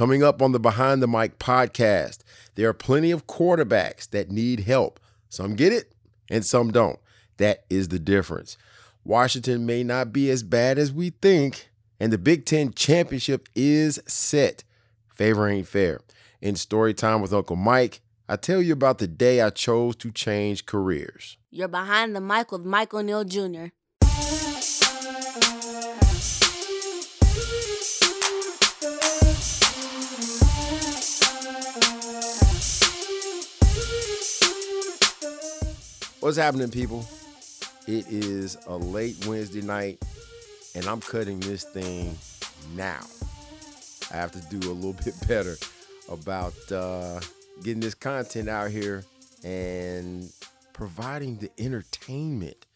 Coming up on the Behind the Mic podcast, there are plenty of quarterbacks that need help. Some get it and some don't. That is the difference. Washington may not be as bad as we think, and the Big Ten championship is set. Favor ain't fair. In story time with Uncle Mike, I tell you about the day I chose to change careers. You're behind the mic with Mike O'Neill Jr. What's happening, people? It is a late Wednesday night, and I'm cutting this thing now. I have to do a little bit better about uh, getting this content out here and providing the entertainment.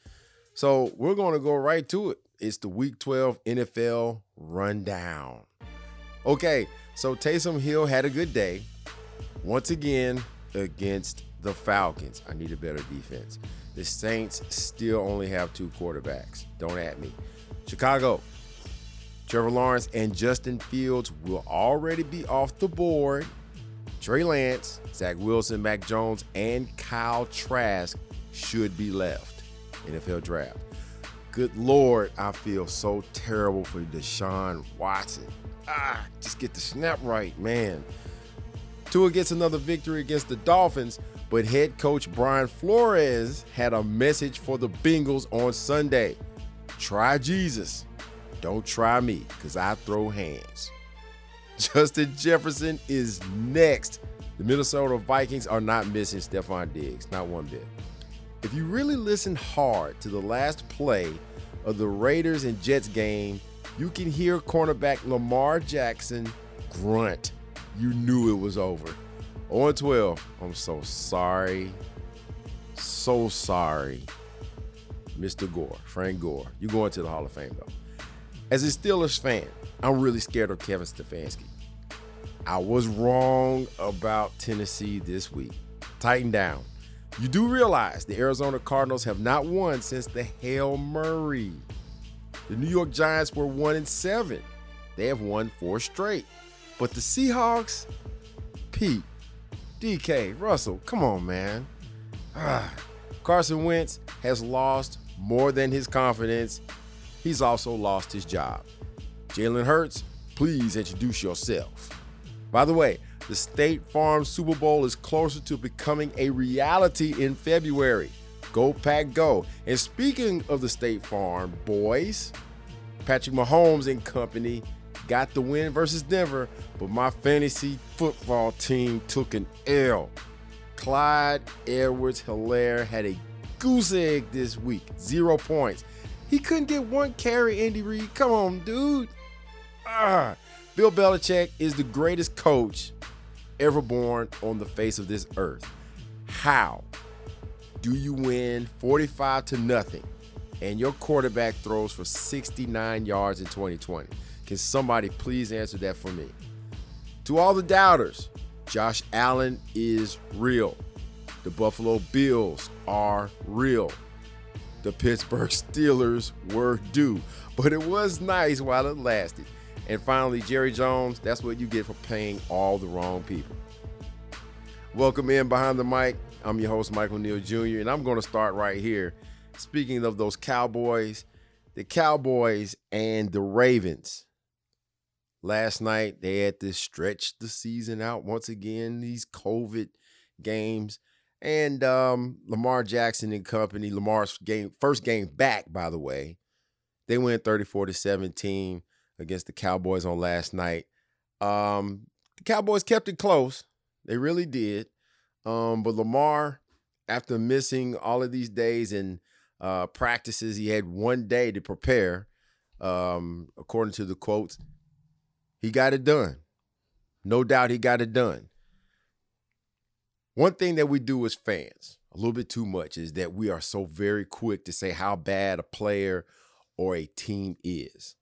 So we're going to go right to it. It's the Week 12 NFL rundown. Okay, so Taysom Hill had a good day once again against the Falcons. I need a better defense. The Saints still only have two quarterbacks. Don't at me. Chicago, Trevor Lawrence and Justin Fields will already be off the board. Trey Lance, Zach Wilson, Mac Jones, and Kyle Trask should be left. NFL draft. Good Lord, I feel so terrible for Deshaun Watson. Ah, just get the snap right, man. Tua gets another victory against the Dolphins, but head coach Brian Flores had a message for the Bengals on Sunday. Try Jesus. Don't try me, because I throw hands. Justin Jefferson is next. The Minnesota Vikings are not missing Stefon Diggs, not one bit. If you really listen hard to the last play of the Raiders and Jets game, you can hear cornerback Lamar Jackson grunt. You knew it was over. 0 12. I'm so sorry. So sorry. Mr. Gore, Frank Gore. You're going to the Hall of Fame, though. As a Steelers fan, I'm really scared of Kevin Stefanski. I was wrong about Tennessee this week. Tighten down. You do realize the Arizona Cardinals have not won since the Hail Murray. The New York Giants were 1 and 7. They have won four straight. But the Seahawks, Pete, DK, Russell, come on, man. Ah. Carson Wentz has lost more than his confidence. He's also lost his job. Jalen Hurts, please introduce yourself. By the way, the State Farm Super Bowl is closer to becoming a reality in February. Go Pack Go. And speaking of the State Farm boys, Patrick Mahomes and company got the win versus Denver, but my fantasy football team took an L. Clyde Edwards Helaire had a goose egg this week, zero points. He couldn't get one carry, Andy Reid. Come on, dude. Ah. Bill Belichick is the greatest coach ever born on the face of this earth. How do you win 45 to nothing and your quarterback throws for 69 yards in 2020? Can somebody please answer that for me? To all the doubters, Josh Allen is real. The Buffalo Bills are real. The Pittsburgh Steelers were due, but it was nice while it lasted. And finally, Jerry Jones, that's what you get for paying all the wrong people. Welcome in behind the mic. I'm your host, Michael Neal Jr., and I'm going to start right here. Speaking of those Cowboys, the Cowboys and the Ravens. Last night, they had to stretch the season out once again, these COVID games. And um, Lamar Jackson and company, Lamar's game, first game back, by the way, they went 34 to 17 against the Cowboys on last night. Um, the Cowboys kept it close. They really did. Um, but Lamar, after missing all of these days and uh, practices, he had one day to prepare. Um, according to the quotes, he got it done. No doubt he got it done. One thing that we do as fans, a little bit too much, is that we are so very quick to say how bad a player or a team is.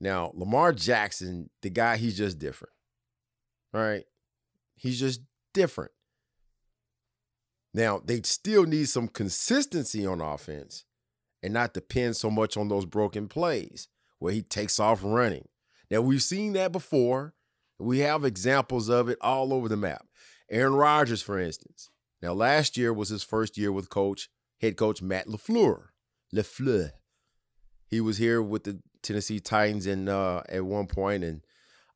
Now, Lamar Jackson, the guy, he's just different. All right. He's just different. Now, they still need some consistency on offense and not depend so much on those broken plays where he takes off running. Now, we've seen that before. We have examples of it all over the map. Aaron Rodgers, for instance. Now, last year was his first year with coach, head coach Matt LaFleur. LaFleur. He was here with the Tennessee Titans and uh, at one point, and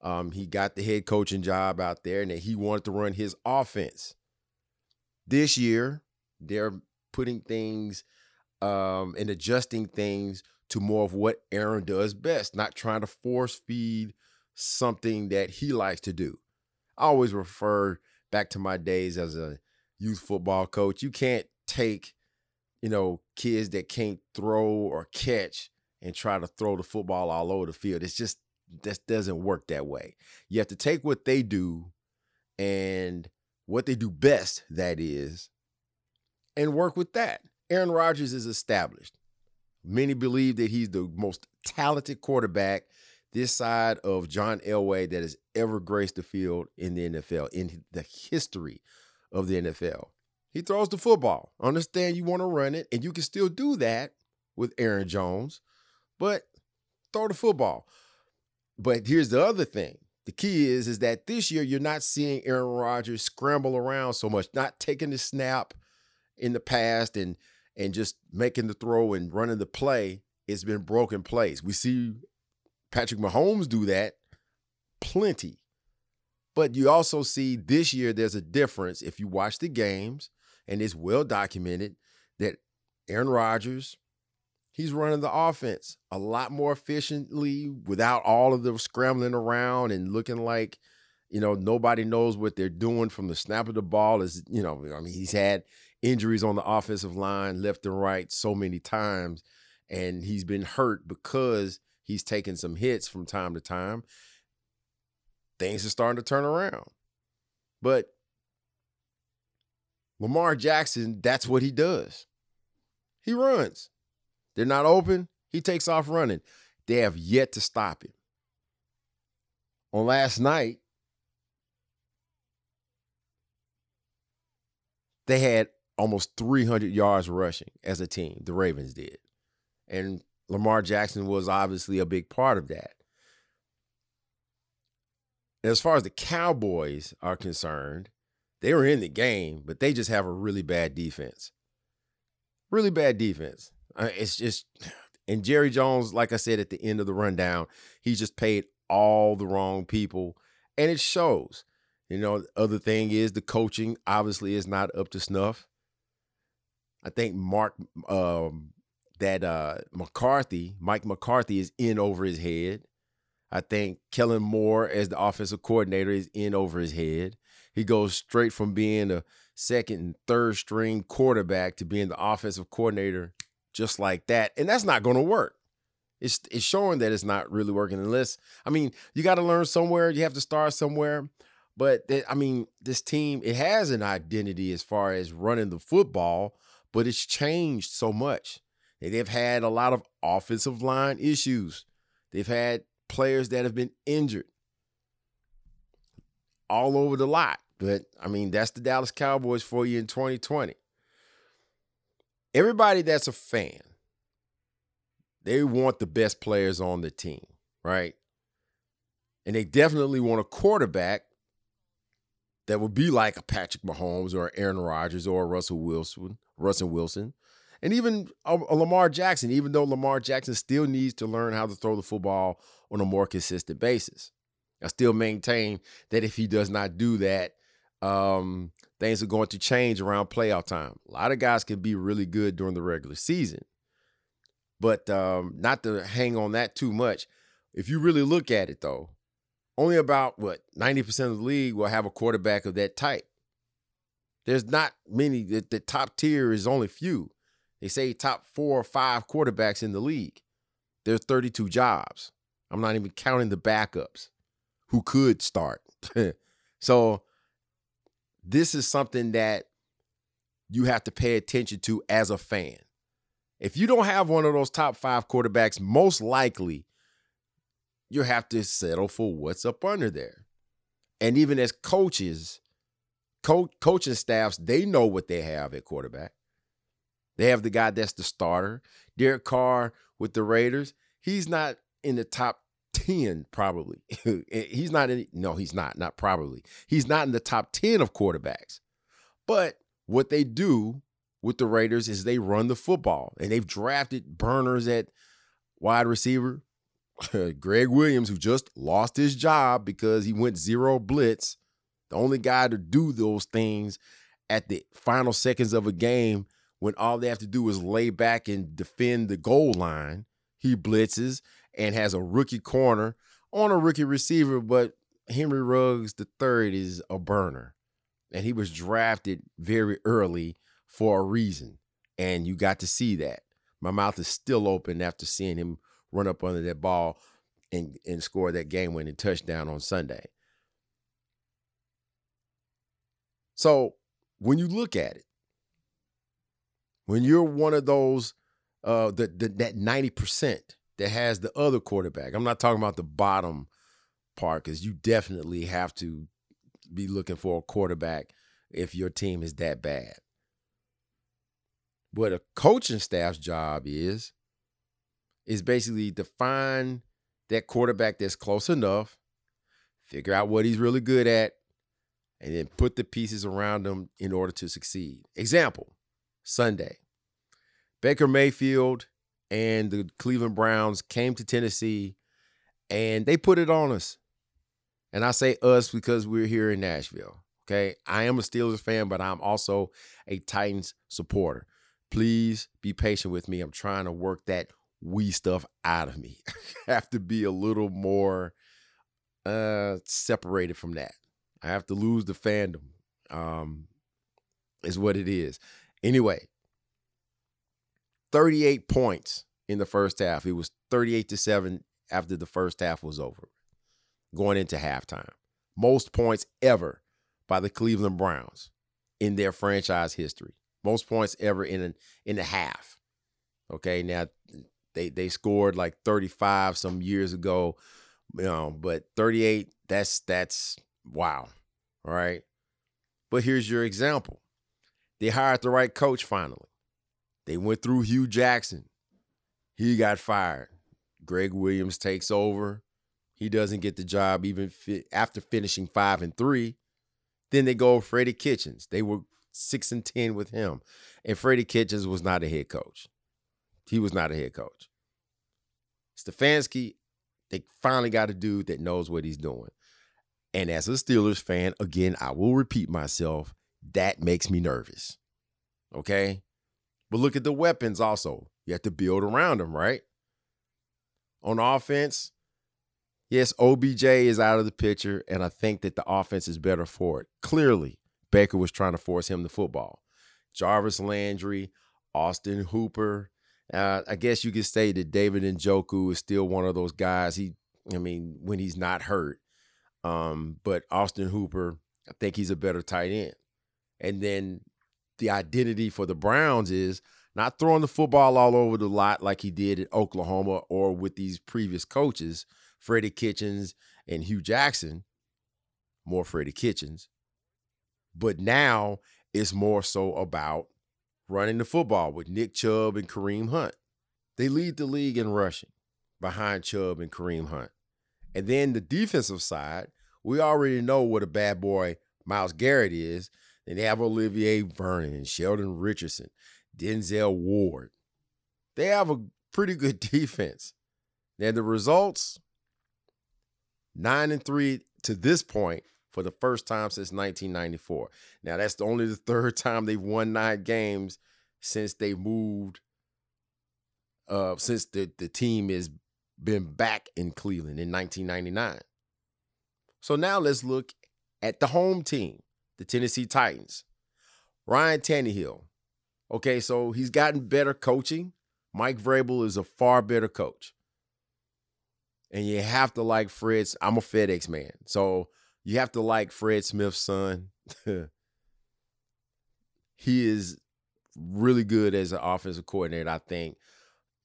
um, he got the head coaching job out there, and he wanted to run his offense. This year, they're putting things um, and adjusting things to more of what Aaron does best, not trying to force feed something that he likes to do. I always refer back to my days as a youth football coach. You can't take, you know, kids that can't throw or catch and try to throw the football all over the field. It's just that doesn't work that way. You have to take what they do and what they do best, that is, and work with that. Aaron Rodgers is established. Many believe that he's the most talented quarterback this side of John Elway that has ever graced the field in the NFL, in the history of the NFL. He throws the football. Understand you want to run it, and you can still do that with Aaron Jones, but throw the football. But here's the other thing. The key is is that this year you're not seeing Aaron Rodgers scramble around so much, not taking the snap in the past and and just making the throw and running the play. It's been broken plays. We see Patrick Mahomes do that plenty. But you also see this year there's a difference if you watch the games, and it's well documented that Aaron Rodgers, he's running the offense a lot more efficiently without all of the scrambling around and looking like, you know, nobody knows what they're doing from the snap of the ball. Is you know, I mean, he's had injuries on the offensive line left and right so many times, and he's been hurt because he's taken some hits from time to time. Things are starting to turn around. But Lamar Jackson, that's what he does. He runs. They're not open. He takes off running. They have yet to stop him. On last night, they had almost 300 yards rushing as a team, the Ravens did. And Lamar Jackson was obviously a big part of that. As far as the Cowboys are concerned, they were in the game, but they just have a really bad defense. Really bad defense. Uh, it's just, and Jerry Jones, like I said at the end of the rundown, he just paid all the wrong people, and it shows. You know, the other thing is the coaching obviously is not up to snuff. I think Mark um, that uh, McCarthy, Mike McCarthy, is in over his head. I think Kellen Moore, as the offensive coordinator, is in over his head. He goes straight from being a second and third string quarterback to being the offensive coordinator just like that. And that's not going to work. It's, it's showing that it's not really working unless, I mean, you got to learn somewhere. You have to start somewhere. But, I mean, this team, it has an identity as far as running the football, but it's changed so much. They've had a lot of offensive line issues. They've had players that have been injured all over the lot. But I mean, that's the Dallas Cowboys for you in 2020. Everybody that's a fan, they want the best players on the team, right? And they definitely want a quarterback that would be like a Patrick Mahomes or Aaron Rodgers or Russell Wilson, Russell Wilson, and even a, a Lamar Jackson, even though Lamar Jackson still needs to learn how to throw the football on a more consistent basis. I still maintain that if he does not do that, um, things are going to change around playoff time. A lot of guys can be really good during the regular season, but um, not to hang on that too much. If you really look at it, though, only about what 90% of the league will have a quarterback of that type. There's not many, the, the top tier is only few. They say top four or five quarterbacks in the league. There's 32 jobs. I'm not even counting the backups who could start. so this is something that you have to pay attention to as a fan. If you don't have one of those top five quarterbacks, most likely you have to settle for what's up under there. And even as coaches, co- coaching staffs, they know what they have at quarterback. They have the guy that's the starter. Derek Carr with the Raiders, he's not in the top 10, probably. he's not in, no, he's not, not probably. He's not in the top 10 of quarterbacks. But what they do with the Raiders is they run the football and they've drafted burners at wide receiver. Gregg Williams, who just lost his job because he went zero blitz, the only guy to do those things at the final seconds of a game when all they have to do is lay back and defend the goal line. He blitzes and has a rookie corner on a rookie receiver, but Henry Ruggs the third is a burner. And he was drafted very early for a reason. And you got to see that. My mouth is still open after seeing him run up under that ball and, and score that game winning touchdown on Sunday. So when you look at it, when you're one of those uh the that 90% that has the other quarterback, I'm not talking about the bottom part, because you definitely have to be looking for a quarterback if your team is that bad. What a coaching staff's job is, is basically to find that quarterback that's close enough, figure out what he's really good at, and then put the pieces around them in order to succeed. Example Sunday, Baker Mayfield and the Cleveland Browns came to Tennessee and they put it on us. And I say us because we're here in Nashville. Okay. I am a Steelers fan, but I'm also a Titans supporter. Please be patient with me. I'm trying to work that we stuff out of me. I have to be a little more uh separated from that. I have to lose the fandom. Um, is what it is. Anyway, 38 points in the first half. It was 38 to 7 after the first half was over, going into halftime. Most points ever by the Cleveland Browns in their franchise history. Most points ever in an, in a half. Okay, now they they scored like 35 some years ago, you know, but 38 that's that's Wow. Right. But here's your example. They hired the right coach finally. They went through Hue Jackson. He got fired. Gregg Williams takes over. He doesn't get the job even fi- after finishing five and three. Then they go Freddie Kitchens. They were six and ten with him, and Freddie Kitchens was not a head coach. He was not a head coach. Stefanski, they finally got a dude that knows what he's doing. And as a Steelers fan, again, I will repeat myself, that makes me nervous. Okay? But look at the weapons also. You have to build around them, right? On offense, yes, OBJ is out of the picture, and I think that the offense is better for it. Clearly, Baker was trying to force him the football. Jarvis Landry, Austin Hooper. Uh, I guess you could say that David Njoku is still one of those guys. He, I mean, when he's not hurt, um, but Austin Hooper, I think he's a better tight end. And then the identity for the Browns is not throwing the football all over the lot like he did at Oklahoma or with these previous coaches, Freddie Kitchens and Hue Jackson, more Freddie Kitchens. But now it's more so about running the football with Nick Chubb and Kareem Hunt. They lead the league in rushing behind Chubb and Kareem Hunt. And then the defensive side, we already know what a bad boy Myles Garrett is. And they have Olivier Vernon and Sheldon Richardson, Denzel Ward. They have a pretty good defense. Now the results, nine and three to this point for the first time since 1994. Now that's only the third time they've won nine games since they moved. Uh, since the the team has been back in Cleveland in 1999. So now let's look at the home team, the Tennessee Titans. Ryan Tannehill. Okay, so he's gotten better coaching. Mike Vrabel is a far better coach. And you have to like Fred's. I'm a FedEx man. So you have to like Fred Smith's son. he is really good as an offensive coordinator, I think.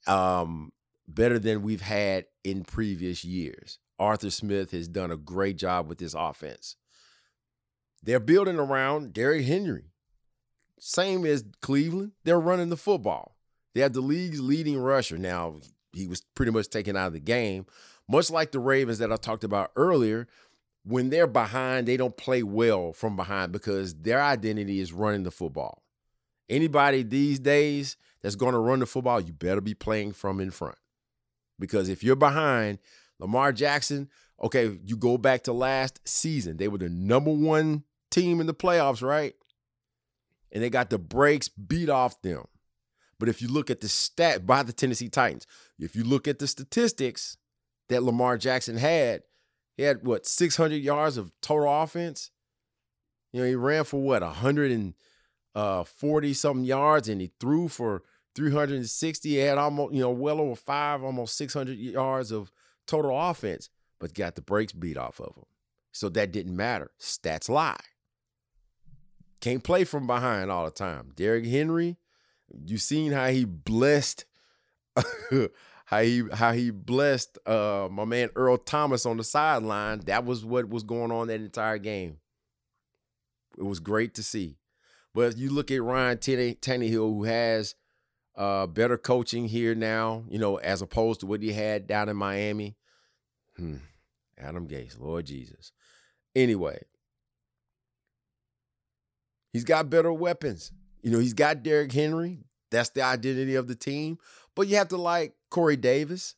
Um, better than we've had in previous years. Arthur Smith has done a great job with this offense. They're building around Derrick Henry. Same as Cleveland, they're running the football. They have the league's leading rusher. Now, he was pretty much taken out of the game. Much like the Ravens that I talked about earlier, when they're behind, they don't play well from behind because their identity is running the football. Anybody these days that's going to run the football, you better be playing from in front. Because if you're behind, Lamar Jackson, okay, you go back to last season, they were the number one team in the playoffs, right? And they got the brakes beat off them. But if you look at the stat by the Tennessee Titans, if you look at the statistics that Lamar Jackson had, he had what 600 yards of total offense. You know, he ran for what 140 uh, something yards, and he threw for 360. He had almost you know well over five, almost 600 yards of total offense, but got the brakes beat off of him. So that didn't matter. Stats lie. Can't play from behind all the time. Derrick Henry, you seen how he blessed how he how he blessed uh, my man Earl Thomas on the sideline. That was what was going on that entire game. It was great to see. But if you look at Ryan Tannehill, who has uh, better coaching here now, you know, as opposed to what he had down in Miami. Hmm. Adam Gase, Lord Jesus. Anyway, he's got better weapons. You know, he's got Derrick Henry. That's the identity of the team. But you have to like Corey Davis.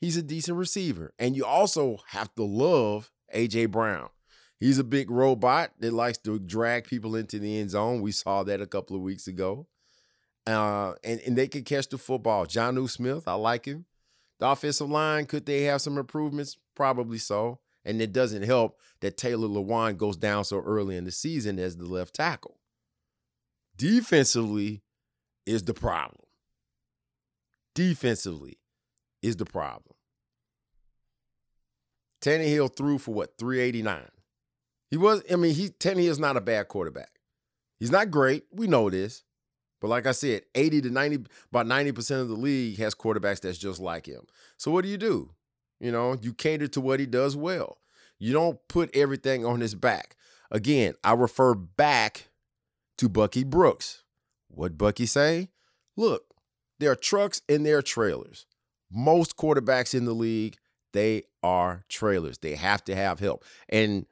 He's a decent receiver. And you also have to love AJ Brown. He's a big robot that likes to drag people into the end zone. We saw that a couple of weeks ago. Uh, and, and they can catch the football. Jonnu Smith, I like him. The offensive line, could they have some improvements? Probably so. And it doesn't help that Taylor Lewan goes down so early in the season as the left tackle. Defensively is the problem defensively is the problem. Tannehill threw for what, 389. He was, I mean, he Tannehill's not a bad quarterback. He's not great. We know this. But like I said, 80 to 90, about 90% of the league has quarterbacks that's just like him. So what do you do? You know, you cater to what he does well. You don't put everything on his back. Again, I refer back to Bucky Brooks. What Bucky say? Look, there are trucks and there are trailers. Most quarterbacks in the league, they are trailers. They have to have help. And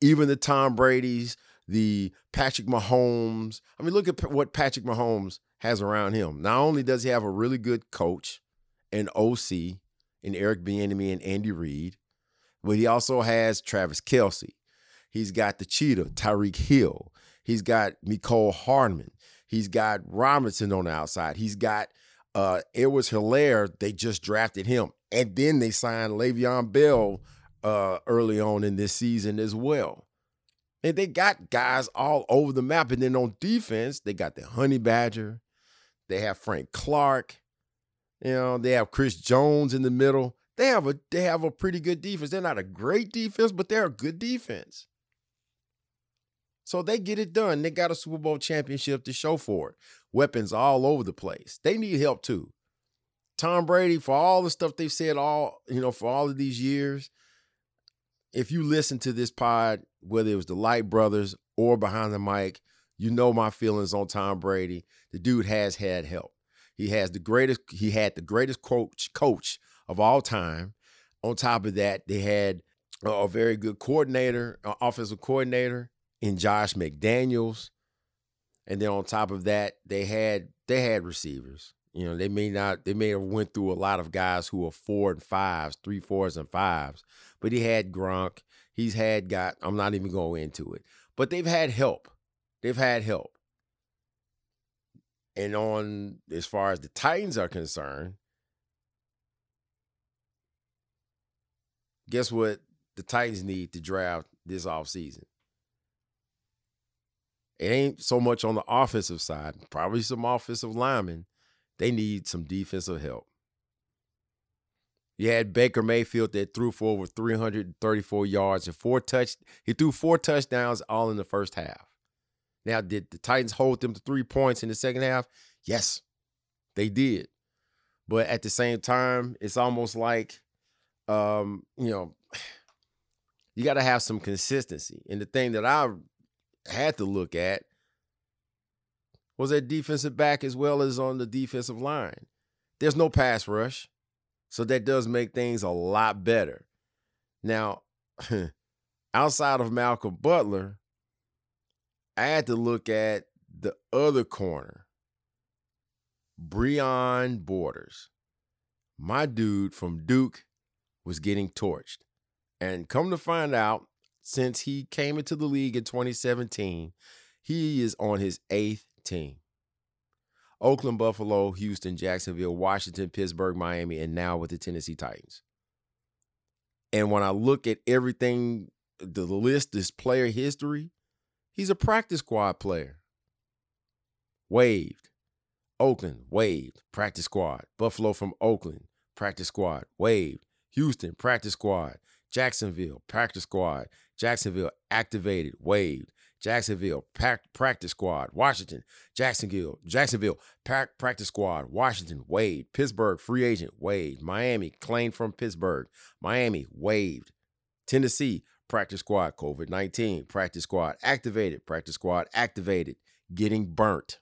even the Tom Brady's, the Patrick Mahomes. I mean, look at what Patrick Mahomes has around him. Not only does he have a really good coach and OC in Eric Bieniemy and Andy Reid, but he also has Travis Kelce. He's got the cheetah, Tyreek Hill. He's got Mecole Hardman. He's got Robinson on the outside. He's got uh Edwards Helaire. They just drafted him. And then they signed Le'Veon Bell uh early on in this season as well. And they got guys all over the map. And then on defense, they got the Honey Badger. They have Frank Clark. You know, they have Chris Jones in the middle. They have a they have a pretty good defense. They're not a great defense, but they're a good defense. So they get it done. They got a Super Bowl championship to show for it. Weapons all over the place. They need help too. Tom Brady, for all the stuff they've said all, you know, for all of these years, if you listen to this pod, whether it was the Light Brothers or behind the mic, you know my feelings on Tom Brady. The dude has had help. He has the greatest, he had the greatest coach coach of all time. On top of that, they had a very good coordinator, uh, offensive coordinator in Josh McDaniels. And then on top of that, they had they had receivers. You know, they may not they may have went through a lot of guys who are four and fives, three fours and fives. But he had Gronk. He's had got I'm not even going into it. But they've had help. They've had help. And on as far as the Titans are concerned, guess what the Titans need to draft this offseason? It ain't so much on the offensive side, probably some offensive linemen. They need some defensive help. You had Baker Mayfield that threw for over 334 yards and four touch. He threw four touchdowns all in the first half. Now, did the Titans hold them to three points in the second half? Yes, they did. But at the same time, it's almost like, um, you know, you got to have some consistency. And the thing that I had to look at was that defensive back as well as on the defensive line. There's no pass rush. So that does make things a lot better. Now, outside of Malcolm Butler, I had to look at the other corner, Breon Borders. My dude from Duke was getting torched. And come to find out, since he came into the league in 2017, he is on his eighth team. Oakland, Buffalo, Houston, Jacksonville, Washington, Pittsburgh, Miami, and now with the Tennessee Titans. And when I look at everything, the list, this player history, he's a practice squad player. Waived. Oakland, waived. Practice squad. Buffalo from Oakland, practice squad. Waived. Houston, practice squad. Jacksonville, practice squad. Jacksonville, activated, waived. Jacksonville, practice squad. Washington, Jacksonville, Jacksonville, practice squad. Washington, waived. Pittsburgh, free agent, waived. Miami, claimed from Pittsburgh. Miami, waived. Tennessee, practice squad. COVID 19, practice squad. Activated, practice squad. Activated. Getting burnt.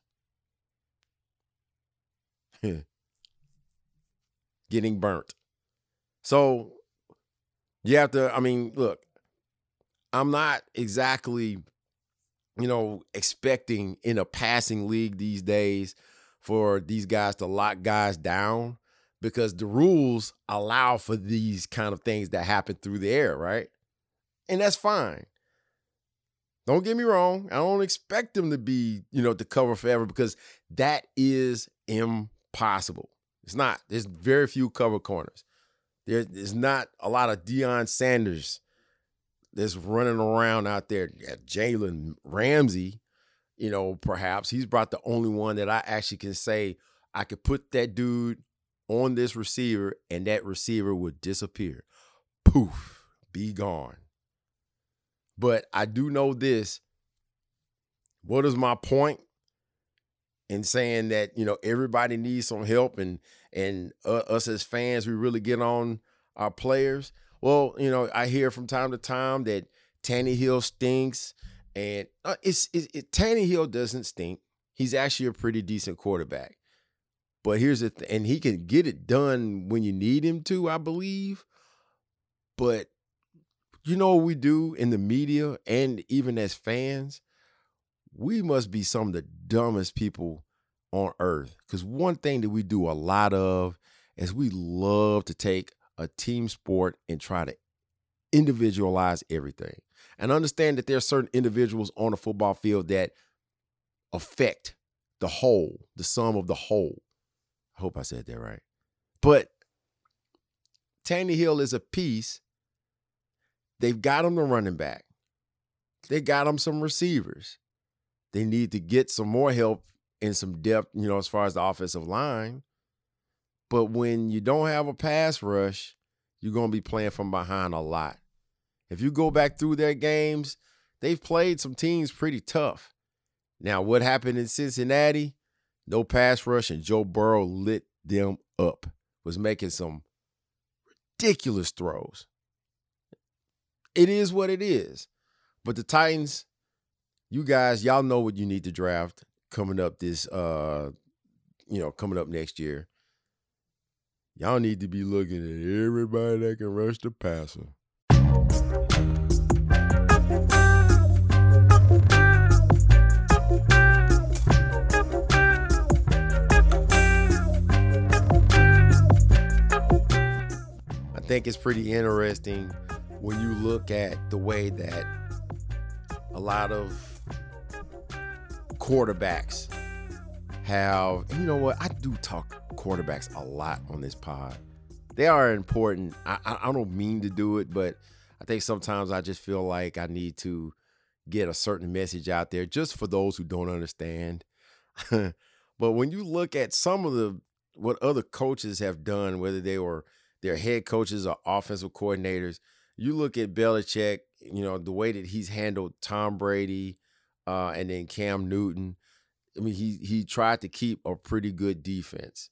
Getting burnt. So you have to, I mean, look, I'm not exactly, you know, expecting in a passing league these days for these guys to lock guys down because the rules allow for these kind of things that happen through the air, right? And that's fine. Don't get me wrong. I don't expect them to be, you know, to cover forever because that is impossible. It's not. There's very few cover corners. There's not a lot of Deion Sanders that's running around out there. Jalen Ramsey, you know, perhaps he's brought the only one that I actually can say I could put that dude on this receiver and that receiver would disappear. Poof, be gone. But I do know this. What is my point in saying that, you know, everybody needs some help and and uh, us as fans, we really get on our players. Well, you know, I hear from time to time that Tannehill stinks, and uh, it's, it, Tannehill doesn't stink. He's actually a pretty decent quarterback. But here's the thing, and he can get it done when you need him to, I believe. But you know what we do in the media and even as fans? We must be some of the dumbest people on earth. Because one thing that we do a lot of is we love to take a team sport and try to individualize everything. And understand that there are certain individuals on a football field that affect the whole, the sum of the whole. I hope I said that right. But Tannehill is a piece. They've got him the running back. They got him some receivers. They need to get some more help and some depth, you know, as far as the offensive line. But when you don't have a pass rush, you're going to be playing from behind a lot. If you go back through their games, they've played some teams pretty tough. Now, what happened in Cincinnati? No pass rush, and Joe Burrow lit them up, was making some ridiculous throws. It is what it is. But the Titans, you guys, y'all know what you need to draft coming up this uh you know, coming up next year. Y'all need to be looking at everybody that can rush the passer. I think it's pretty interesting when you look at the way that a lot of quarterbacks have, you know what? I do talk quarterbacks a lot on this pod. They are important. I, I, don't mean to do it, but I think sometimes I just feel like I need to get a certain message out there just for those who don't understand. but when you look at some of the what other coaches have done, whether they were their head coaches or offensive coordinators, you look at Belichick, you know, the way that he's handled Tom Brady, uh, and then Cam Newton. I mean, he he tried to keep a pretty good defense,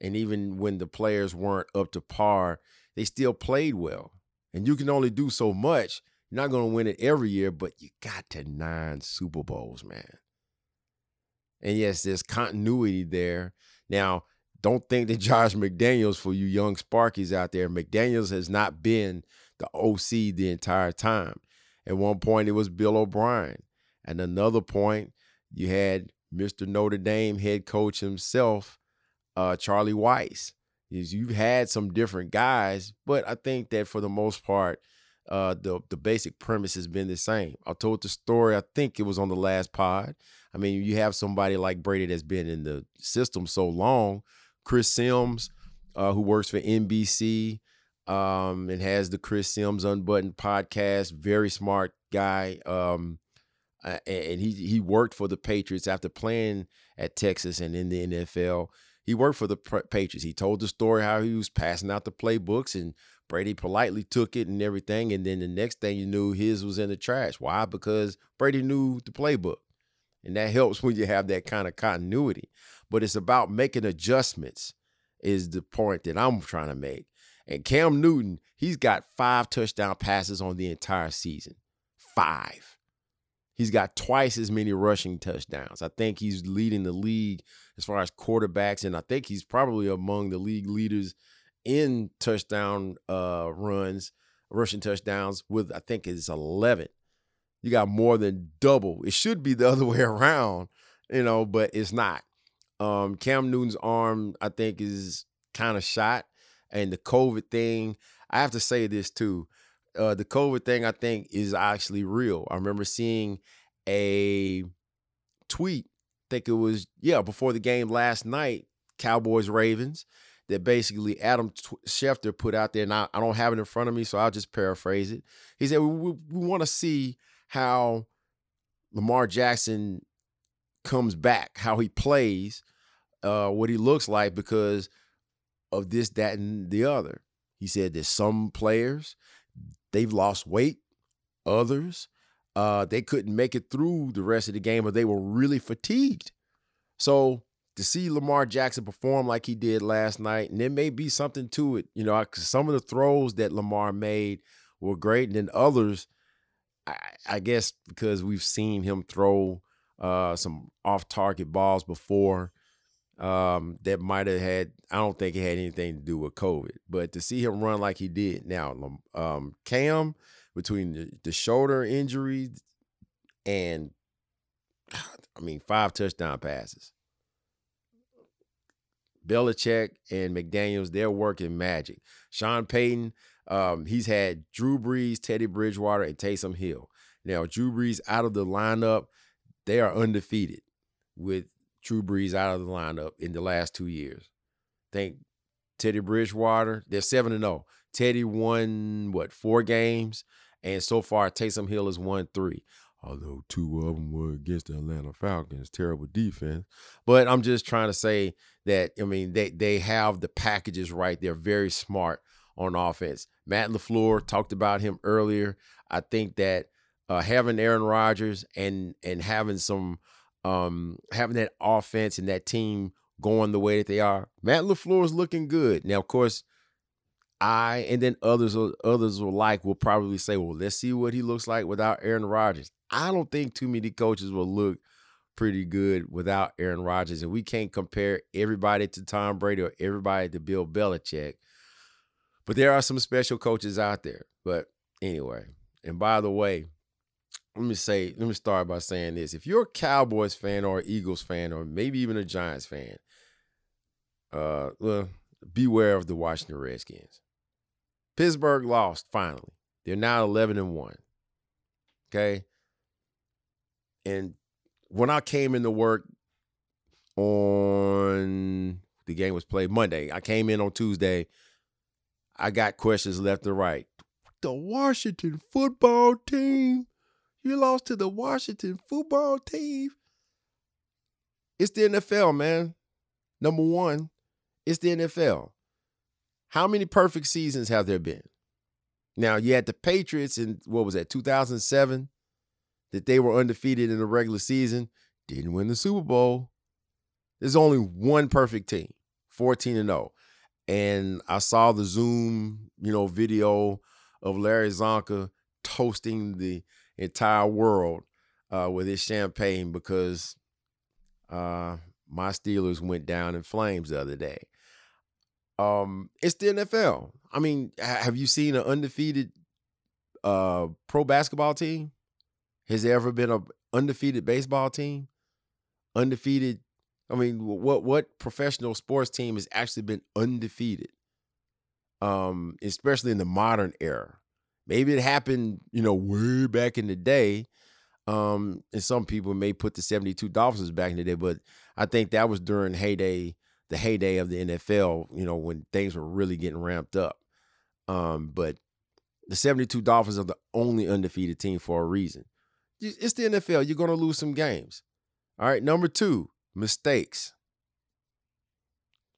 and even when the players weren't up to par, they still played well. And you can only do so much. You're not going to win it every year, but you got to nine Super Bowls, man. And yes, there's continuity there. Now, don't think that Josh McDaniels, for you young Sparkies out there, McDaniels has not been the OC the entire time. At one point, it was Bill O'Brien. At another point, you had Mr. Notre Dame head coach himself, uh, Charlie Weis. You've had some different guys, but I think that for the most part, uh, the the basic premise has been the same. I told the story. I think it was on the last pod. I mean, you have somebody like Brady that's been in the system so long. Chris Sims, uh, who works for NBC um, and has the Chris Sims Unbuttoned podcast. Very smart guy. Um, and he he worked for the Patriots after playing at Texas and in the NFL. He worked for the Patriots. He told the story how he was passing out the playbooks and Brady politely took it and everything. And then the next thing you knew, his was in the trash. Why? Because Brady knew the playbook. And that helps when you have that kind of continuity. But it's about making adjustments, is the point that I'm trying to make. And Cam Newton, he's got five touchdown passes on the entire season. Five. He's got twice as many rushing touchdowns. I think he's leading the league as far as quarterbacks, and I think he's probably among the league leaders in touchdown uh, runs, rushing touchdowns with I think it's 11. You got more than double. It should be the other way around, you know, but it's not. Um, Cam Newton's arm, I think, is kind of shot, and the COVID thing. I have to say this too. Uh, the COVID thing, I think, is actually real. I remember seeing a tweet. I think it was yeah before the game last night, Cowboys Ravens, that basically Adam Schefter put out there, and I, I, don't have it in front of me, so I'll just paraphrase it. He said, We, we, we want to see how Lamar Jackson comes back, how he plays, uh, what he looks like because of this, that, and the other. He said that some players, they've lost weight, others, uh, they couldn't make it through the rest of the game or they were really fatigued. So to see Lamar Jackson perform like he did last night, and there may be something to it. You know, some of the throws that Lamar made were great, and then others, I, I guess, because we've seen him throw uh, some off-target balls before um, that might have had. I don't think it had anything to do with COVID, but to see him run like he did now, um, Cam between the, the shoulder injury and I mean five touchdown passes. Belichick and McDaniels, they're working magic. Sean Payton, um, he's had Drew Brees, Teddy Bridgewater, and Taysom Hill. Now, Drew Brees out of the lineup, they are undefeated with Drew Brees out of the lineup in the last two years. Think Teddy Bridgewater, they're 7 and 0. Teddy won, what, four games? And so far, Taysom Hill has won three although two of them were against the Atlanta Falcons, terrible defense. But I'm just trying to say that I mean they they have the packages right. They're very smart on offense. Matt LaFleur talked about him earlier. I think that uh, having Aaron Rodgers and and having some um, having that offense and that team going the way that they are, Matt LaFleur is looking good. Now, of course, I and then others others will like will probably say, well, let's see what he looks like without Aaron Rodgers. I don't think too many coaches will look pretty good without Aaron Rodgers, and we can't compare everybody to Tom Brady or everybody to Bill Belichick. But there are some special coaches out there. But anyway, and by the way, let me say, let me start by saying this: if you're a Cowboys fan or Eagles fan, or maybe even a Giants fan, uh, well, beware of the Washington Redskins. Pittsburgh lost finally. They're now 11 and 1. Okay? And when I came into work on the game was played Monday, I came in on Tuesday. I got questions left and right. The Washington football team. You lost to the Washington football team. It's the NFL, man. Number one, it's the NFL. How many perfect seasons have there been? Now, you had the Patriots in, what was that, 2007, that they were undefeated in the regular season, didn't win the Super Bowl. There's only one perfect team, 14 and 0. And I saw the Zoom, you know, video of Larry Csonka toasting the entire world uh, with his champagne because uh, my Steelers went down in flames the other day. Um, it's the NFL. I mean, have you seen an undefeated uh pro basketball team? Has there ever been an undefeated baseball team? Undefeated. I mean, what what professional sports team has actually been undefeated? Um, especially in the modern era. Maybe it happened, you know, way back in the day. Um, and some people may put the 72 Dolphins back in the day, but I think that was during heyday, the heyday of the NFL, you know, when things were really getting ramped up. Um, but the 72 Dolphins are the only undefeated team for a reason. It's the NFL. You're going to lose some games. All right. Number two, mistakes.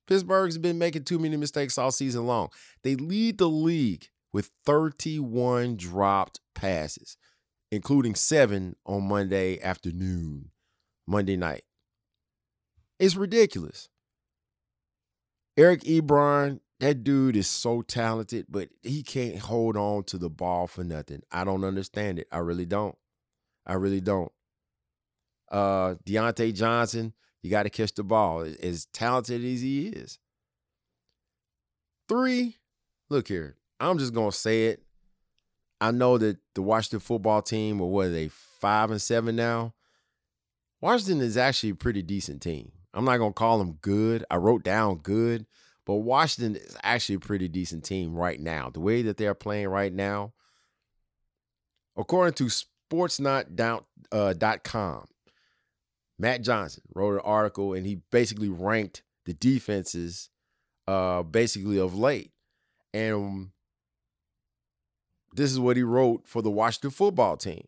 Pittsburgh's been making too many mistakes all season long. They lead the league with 31 dropped passes, including seven on Monday afternoon, Monday night. It's ridiculous. Eric Ebron, that dude is so talented, but he can't hold on to the ball for nothing. I don't understand it. I really don't. I really don't. Uh Diontae Johnson, you got to catch the ball. As talented as he is. Three, look here. I'm just gonna say it. I know that the Washington football team, or what are they, five and seven now? Washington is actually a pretty decent team. I'm not gonna call them good. I wrote down good, but Washington is actually a pretty decent team right now. The way that they're playing right now, according to Sportsnaut.com, uh, Matt Johnson wrote an article and he basically ranked the defenses, uh, basically of late, and this is what he wrote for the Washington football team.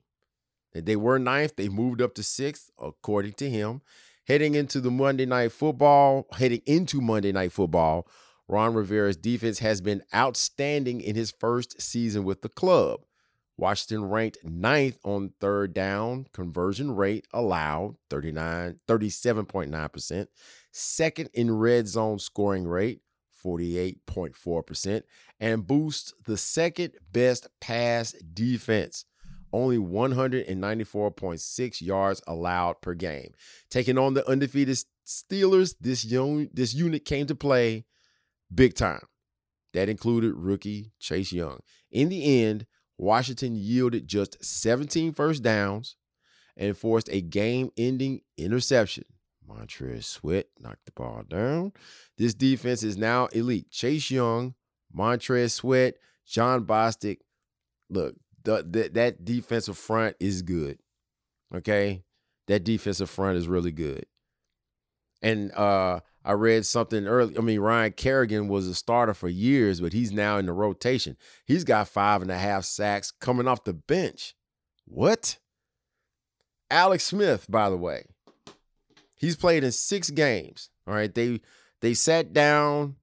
That they were ninth, they moved up to sixth, according to him. Heading into the Monday night football, heading into Monday night football, Ron Rivera's defense has been outstanding in his first season with the club. Washington ranked ninth on third down conversion rate allowed, 39, 37.9%. Second in red zone scoring rate, 48.4%, and boosts the second best pass defense, only 194.6 yards allowed per game. Taking on the undefeated Steelers, this, young, this unit came to play big time. That included rookie Chase Young. In the end, Washington yielded just 17 first downs and forced a game ending interception. Montez Sweat knocked the ball down. This defense is now elite. Chase Young, Montez Sweat, Jon Bostic. Look, the, the, that defensive front is good. Okay? That defensive front is really good. And uh, I read something early. I mean, Ryan Kerrigan was a starter for years, but he's now in the rotation. He's got five and a half sacks coming off the bench. What? Alex Smith, by the way, He's played in six games. All right. They they sat down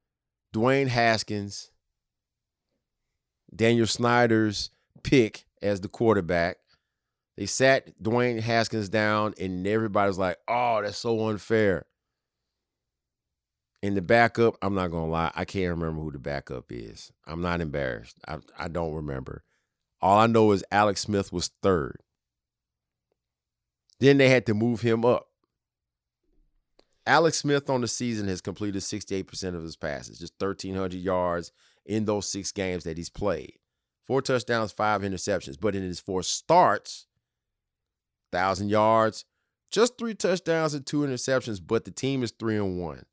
Dwayne Haskins, Daniel Snyder's pick as the quarterback. They sat Dwayne Haskins down, and everybody's like, oh, that's so unfair. In the backup, I'm not gonna lie, I can't remember who the backup is. I'm not embarrassed. I, I don't remember. All I know is Alex Smith was third. Then they had to move him up. Alex Smith on the season has completed 68% of his passes, just 1,300 yards in those six games that he's played. Four touchdowns, five interceptions. But in his four starts, 1,000 yards, just three touchdowns and two interceptions, but the team is three and one.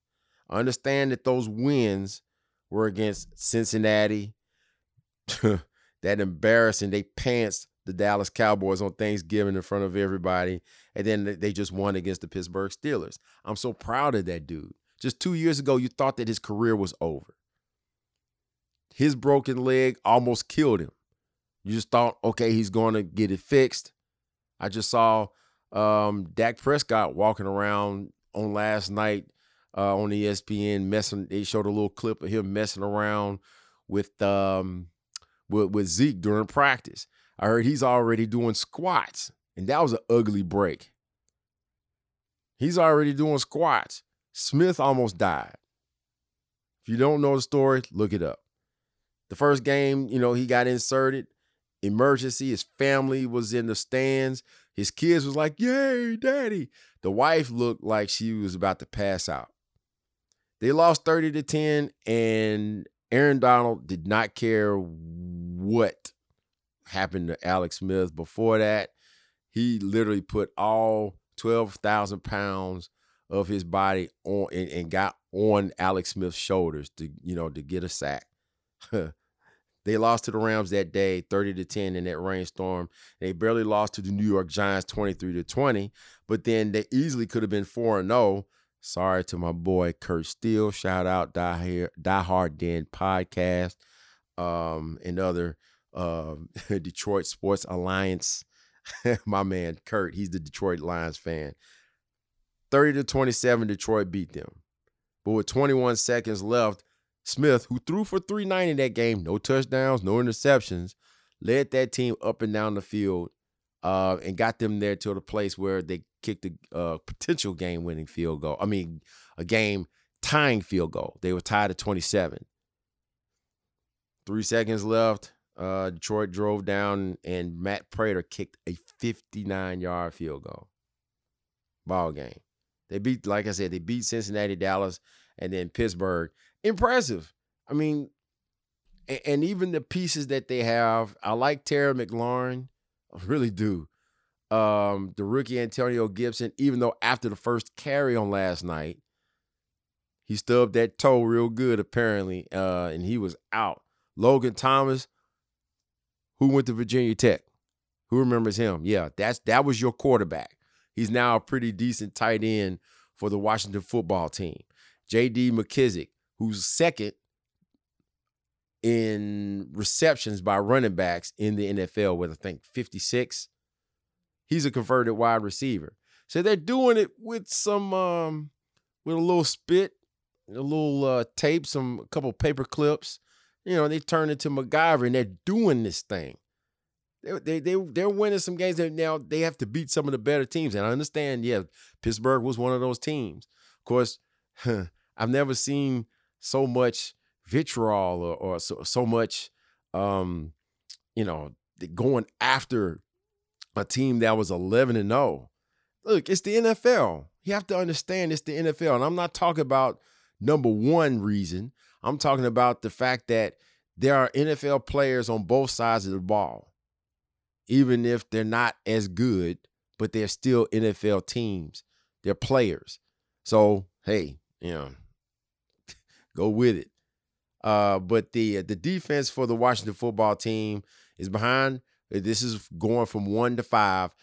Understand that those wins were against Cincinnati. that embarrassing. They pantsed the Dallas Cowboys on Thanksgiving in front of everybody. And then they just won against the Pittsburgh Steelers. I'm so proud of that dude. Just two years ago, you thought that his career was over. His broken leg almost killed him. You just thought, okay, he's going to get it fixed. I just saw um, Dak Prescott walking around on last night uh, on ESPN messing. They showed a little clip of him messing around with um, with, with Zeke during practice. I heard he's already doing squats, and that was an ugly break. He's already doing squats. Smith almost died. If you don't know the story, look it up. The first game, you know, he got inserted, emergency. His family was in the stands. His kids was like, "Yay, daddy!" The wife looked like she was about to pass out. They lost 30 to 10, and Aaron Donald did not care what happened to Alex Smith before that. He literally put all 12,000 pounds of his body on and, and, got on Alex Smith's shoulders to, you know, to get a sack. they lost to the Rams that day, 30 to 10 in that rainstorm. They barely lost to the New York Giants 23 to 20, but then they easily could have been 4 and 0 Sorry to my boy Kurt Steele. Shout out Die, Here, Die Hard Den podcast um, and other uh, Detroit Sports Alliance. my man Kurt, he's the Detroit Lions fan. 30 to 27, Detroit beat them. But with 21 seconds left, Smith, who threw for 390 that game, no touchdowns, no interceptions, led that team up and down the field uh, and got them there to the place where they kicked a uh, potential game winning field goal. I mean, a game tying field goal. They were tied at 27. Three seconds left. Uh, Detroit drove down, and Matt Prater kicked a 59 yard field goal. Ball game. They beat, like I said, they beat Cincinnati, Dallas, and then Pittsburgh. Impressive. I mean, and, and even the pieces that they have, I like Terry McLaurin. I really do um, the rookie Antonio Gibson, even though after the first carry on last night, he stubbed that toe real good, apparently, uh, and he was out. Logan Thomas, who went to Virginia Tech. Who remembers him? Yeah, that's that was your quarterback. He's now a pretty decent tight end for the Washington football team. J.D. McKissic, who's second in receptions by running backs in the NFL with I think 56 he's a converted wide receiver. So they're doing it with some um with a little spit, a little uh, tape, some a couple paper clips. You know, they turn into to MacGyver and they're doing this thing. They they they they're winning some games that now they have to beat some of the better teams. And I understand, yeah, Pittsburgh was one of those teams. Of course, I've never seen so much vitriol or, or so, so much um, you know, going after a team that was 11 and 0. Look, it's the NFL. You have to understand it's the NFL. And I'm not talking about number one reason. I'm talking about the fact that there are NFL players on both sides of the ball. Even if they're not as good, but they're still NFL teams. They're players. So, hey, you know, go with it. Uh, but the the defense for the Washington football team is behind this is going from one to five.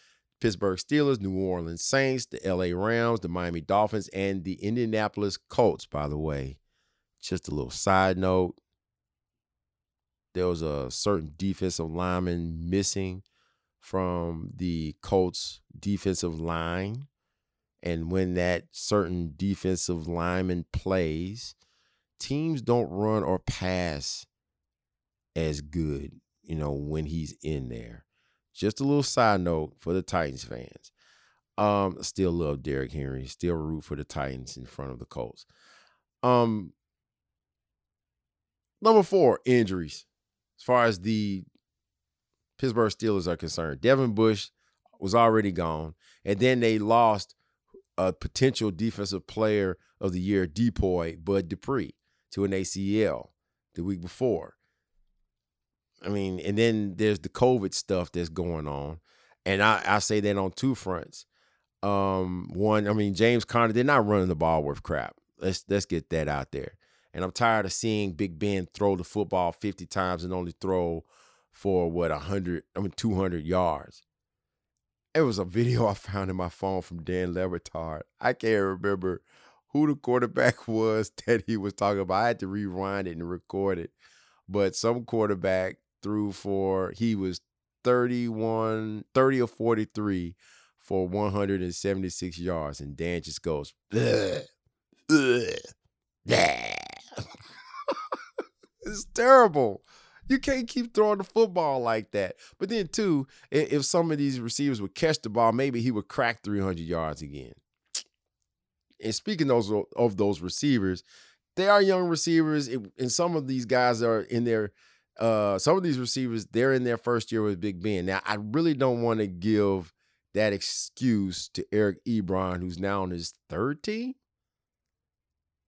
Pittsburgh Steelers, New Orleans Saints, the LA Rams, the Miami Dolphins, and the Indianapolis Colts, by the way. Just a little side note. There was a certain defensive lineman missing from the Colts defensive line. And when that certain defensive lineman plays, teams don't run or pass as good you know, when he's in there. Just a little side note for the Titans fans. Um, still love Derrick Henry. Still root for the Titans in front of the Colts. Um, number four, injuries. As far as the Pittsburgh Steelers are concerned, Devin Bush was already gone, and then they lost a potential defensive player of the year, Depoy Bud Dupree, to an ACL the week before. I mean, and then there's the COVID stuff that's going on. And I, I say that on two fronts. Um, one, I mean, James Conner, they're not running the ball worth crap. Let's let's get that out there. And I'm tired of seeing Big Ben throw the football 50 times and only throw for what 100, I mean 200 yards. It was a video I found in my phone from Dan Le Batard. I can't remember who the quarterback was that he was talking about. I had to rewind it and record it. But some quarterback threw for he was 31 30 or 43 for 176 yards and Dan just goes ugh, it's terrible. You can't keep throwing the football like that. But then too, if some of these receivers would catch the ball, maybe he would crack 300 yards again. And speaking of those, of those receivers, they are young receivers, and some of these guys are in their uh, some of these receivers, they're in their first year with Big Ben. Now, I really don't want to give that excuse to Eric Ebron, who's now on his third team.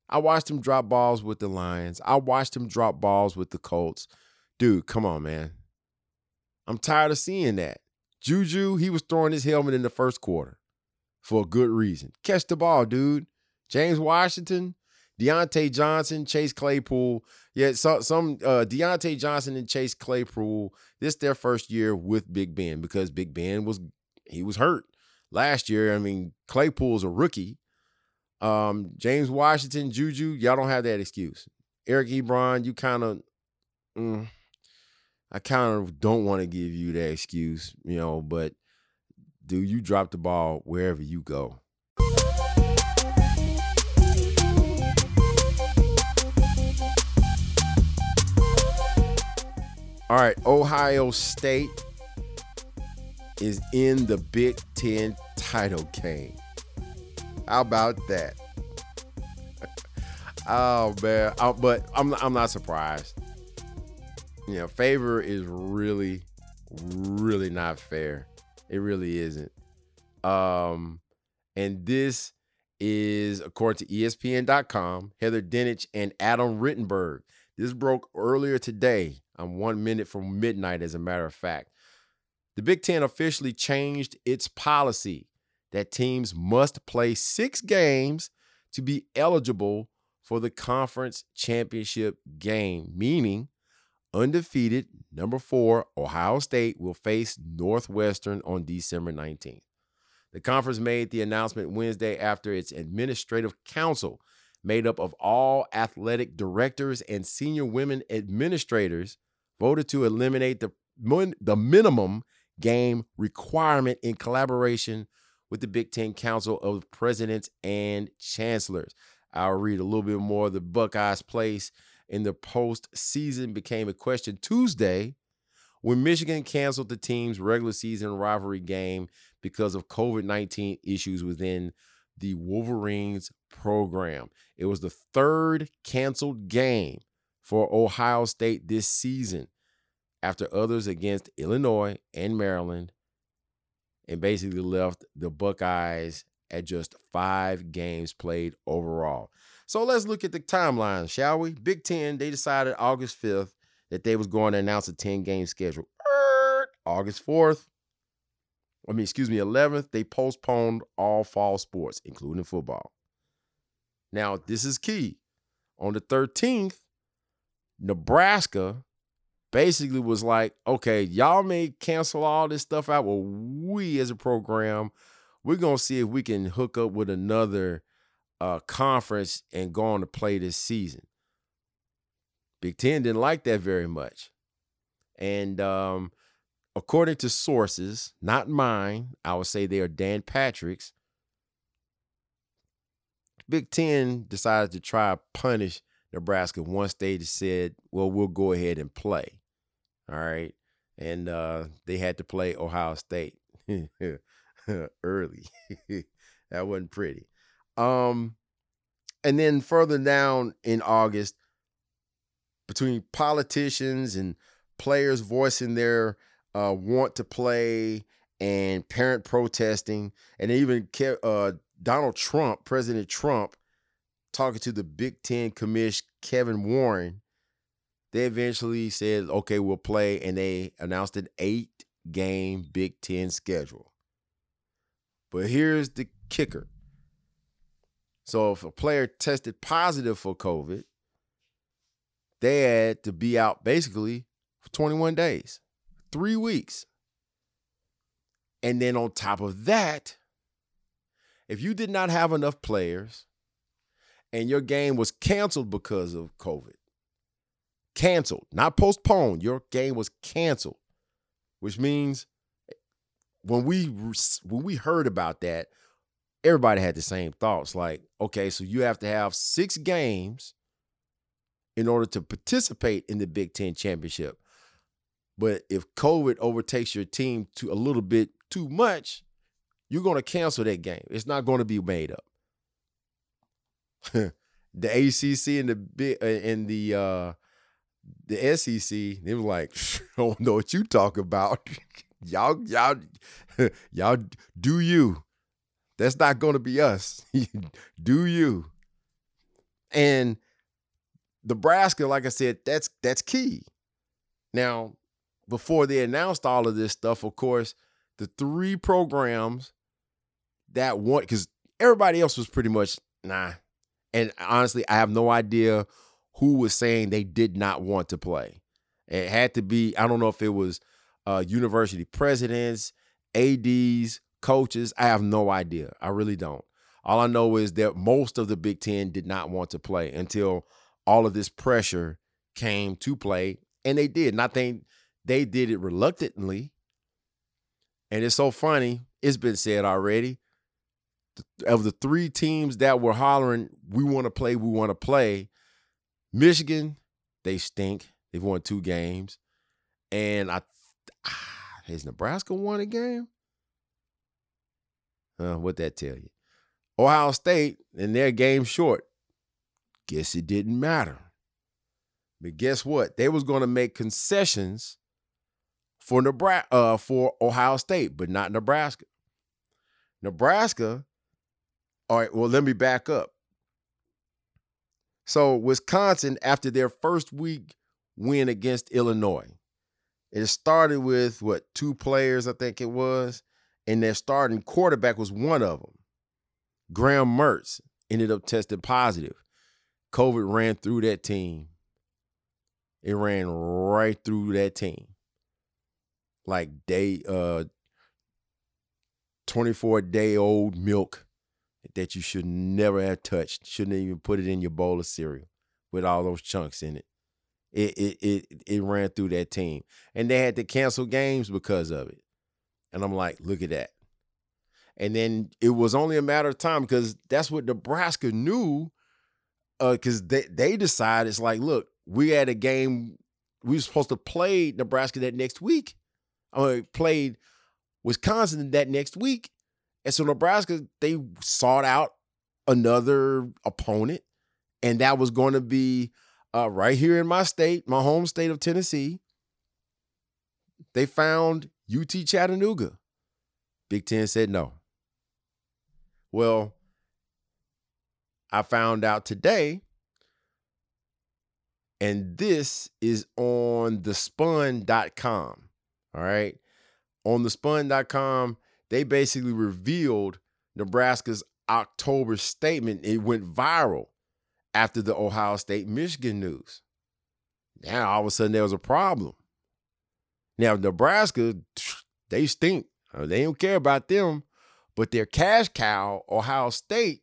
I watched him drop balls with the Lions. I watched him drop balls with the Colts. Dude, come on, man. I'm tired of seeing that. Juju, he was throwing his helmet in the first quarter for a good reason. Catch the ball, dude. James Washington, Diontae Johnson, Chase Claypool. Yeah, so, some uh, Diontae Johnson and Chase Claypool. This their first year with Big Ben because Big Ben was he was hurt last year. I mean, Claypool's a rookie. Um, James Washington, Juju, y'all don't have that excuse. Eric Ebron, you kind of, mm, I kind of don't want to give you that excuse, you know, but do you drop the ball wherever you go? All right, Ohio State is in the Big Ten title game. How about that? oh man, I, but I'm I'm not surprised. You know, favor is really, really not fair. It really isn't. Um, and this is according to ESPN.com, Heather Dinich and Adam Rittenberg. This broke earlier today. I'm one minute from midnight, as a matter of fact. The Big Ten officially changed its policy that teams must play six games to be eligible for the conference championship game, meaning undefeated number four, Ohio State will face Northwestern on December 19th. The conference made the announcement Wednesday after its administrative council, made up of all athletic directors and senior women administrators, voted to eliminate the, the minimum game requirement in collaboration with the Big Ten Council of Presidents and Chancellors. I'll read a little bit more. The Buckeyes' place in the postseason became a question Tuesday when Michigan canceled the team's regular season rivalry game because of COVID 19 issues within the Wolverines program. It was the third canceled game for Ohio State this season after others against Illinois and Maryland, and basically left the Buckeyes at just five games played overall. So let's look at the timeline, shall we? Big Ten, they decided August 5th that they was going to announce a 10 game schedule. August 4th, I mean, excuse me, 11th, they postponed all fall sports, including football. Now, this is key. On the 13th, Nebraska basically was like, okay, y'all may cancel all this stuff out. Well, we as a program, we're gonna see if we can hook up with another uh, conference and go on to play this season. Big Ten didn't like that very much, and um, according to sources, not mine, I would say they are Dan Patrick's. Big Ten decided to try to punish Nebraska once they said, well, we'll go ahead and play. All right. And uh, they had to play Ohio State early. that wasn't pretty. Um, and then further down in August, between politicians and players voicing their uh, want to play and parent protesting, and even uh, Donald Trump, President Trump, talking to the Big Ten commish Kevin Warren, they eventually said, okay, we'll play, and they announced an eight game Big Ten schedule. But here's the kicker. So if a player tested positive for COVID, they had to be out basically for 21 days, three weeks. And then on top of that, if you did not have enough players and your game was canceled because of COVID, canceled, not postponed, your game was canceled, which means when we when we heard about that, everybody had the same thoughts. Like, okay, so you have to have six games in order to participate in the Big Ten championship. But if COVID overtakes your team to a little bit too much, you're going to cancel that game. It's not going to be made up. the ACC and the big and the uh, the SEC, they was like, I don't know what you talk about. y'all, y'all, y'all do you. That's not gonna be us. do you. And Nebraska, like I said, that's that's key. Now, before they announced all of this stuff, of course, the three programs that want because everybody else was pretty much nah. And honestly, I have no idea who was saying they did not want to play. It had to be, I don't know if it was uh, university presidents, ADs, coaches. I have no idea. I really don't. All I know is that most of the Big Ten did not want to play until all of this pressure came to play, and they did. And I think they did it reluctantly. And it's so funny. It's been said already. Of the three teams that were hollering, we want to play, we want to play, Michigan, they stink. They've won two games. And I has Nebraska won a game? Uh, what that tell you? Ohio State and their game short. Guess it didn't matter. But guess what? They was going to make concessions for Nebraska, uh, for Ohio State, but not Nebraska. Nebraska. All right. Well, let me back up. So Wisconsin, after their first week win against Illinois, it started with what two players, I think it was, and their starting quarterback was one of them. Graham Mertz ended up tested positive. COVID ran through that team. It ran right through that team. Like day uh 24 day old milk that you should never have touched. Shouldn't even put it in your bowl of cereal with all those chunks in it. It it it it ran through that team. And they had to cancel games because of it. And I'm like, look at that. And then it was only a matter of time because that's what Nebraska knew. Uh, because they they decided it's like, look, we had a game. We were supposed to play Nebraska that next week. I mean, played Wisconsin that next week. And so Nebraska, they sought out another opponent, and that was going to be uh, right here in my state, my home state of Tennessee. They found UT Chattanooga. Big Ten said no. Well, I found out today, and this is on thespun.com. All right. On thespun.com, they basically revealed Nebraska's October statement. It went viral after the Ohio State Michigan news. Now all of a sudden there was a problem. Now Nebraska, they stink. Uh, they don't care about them, but their cash cow, Ohio State,